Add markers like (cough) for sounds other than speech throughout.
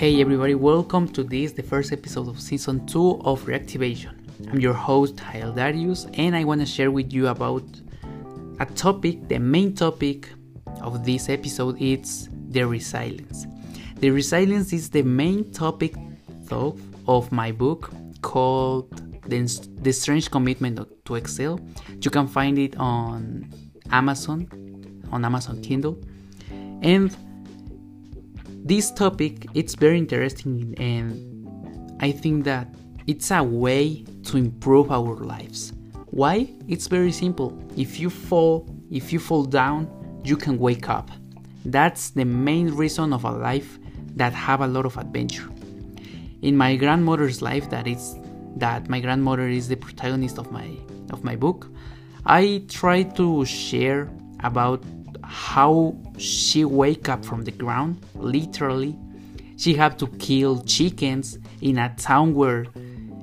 Hey everybody, welcome to this, the first episode of season 2 of Reactivation. I'm your host, Hael Darius, and I want to share with you about a topic, the main topic of this episode is the resilience. The resilience is the main topic though, of my book called the, the Strange Commitment to Excel. You can find it on Amazon, on Amazon Kindle. And this topic it's very interesting and I think that it's a way to improve our lives. Why? It's very simple. If you fall, if you fall down, you can wake up. That's the main reason of a life that have a lot of adventure. In my grandmother's life that is that my grandmother is the protagonist of my of my book, I try to share about how she wake up from the ground literally. She had to kill chickens in a town where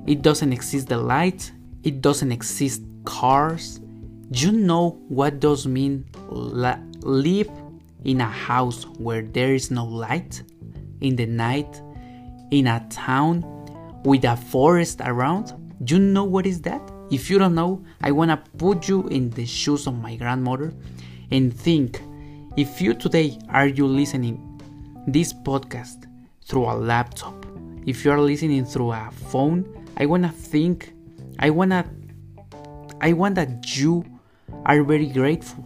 it doesn't exist the light it doesn't exist cars. You know what does mean live in a house where there is no light? In the night in a town with a forest around? You know what is that? If you don't know i want to put you in the shoes of my grandmother and think if you today are you listening this podcast through a laptop. If you are listening through a phone i want to think i want to i want that you are very grateful.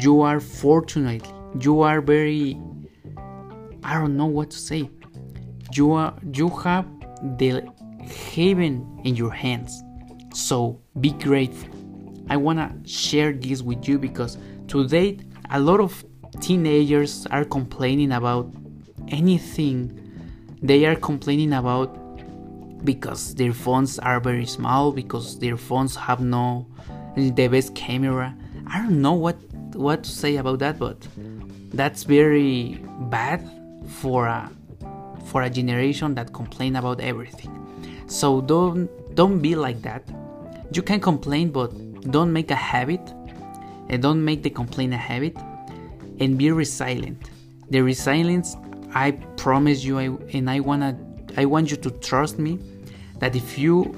You are fortunate. You are very i don't know what to say. You are you have the heaven in your hands. So be grateful i want to share this with you because Today, a lot of teenagers are complaining about anything. They are complaining about because their phones are very small because their phones have no the best camera. I don't know what what to say about that but that's very bad for a for a generation that complain about everything. So don't don't be like that. You can complain but don't make a habit and don't make the complaint a habit and be resilient. The resilience i promise you I, and i wanna i want you to trust me that if you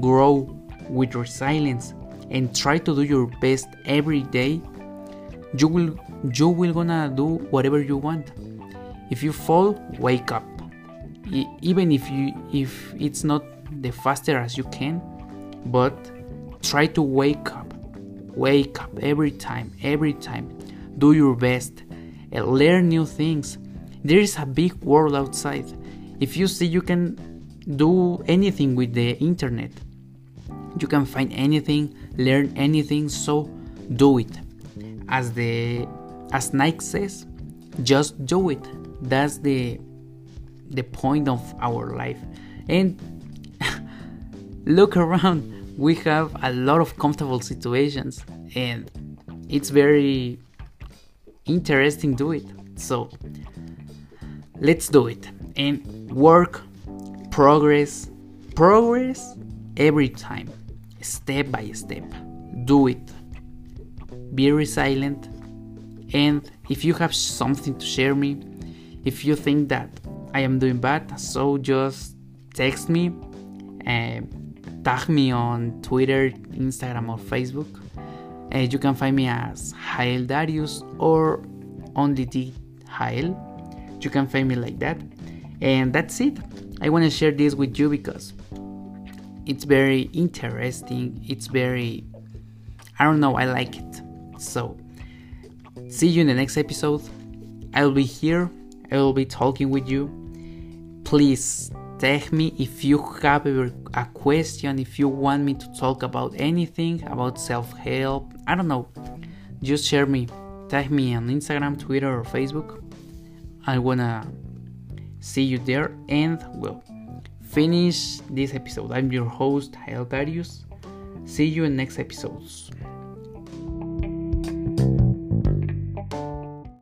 grow with resilience and try to do your best every day you will you will gonna do whatever you want. If you fall wake up. E- even if you if it's not the faster as you can but try to wake up Wake up every time, every time. Do your best and learn new things. There is a big world outside. If you see you can do anything with the internet, you can find anything, learn anything, so do it. As the as Nike says, just do it. That's the the point of our life. And (laughs) look around we have a lot of comfortable situations and it's very interesting do it. So let's do it. And work progress progress every time step by step. Do it. Be resilient. And if you have something to share me if you think that i am doing bad so just text me and tag me on Twitter, Instagram, or Facebook. Uh, you can find me as Hael Darius or only the Hael. You can find me like that. And that's it. I want to share this with you because it's very interesting. It's very, I don't know, I like it. So, see you in the next episode. I'll be here. I will be talking with you. Please tag me if you have a question, if you want me to talk about anything about self help. I don't know. Just share me. Tag me on Instagram, Twitter, or Facebook. I wanna see you there and well finish this episode. I'm your host, Hael Darius. See you in next episodes.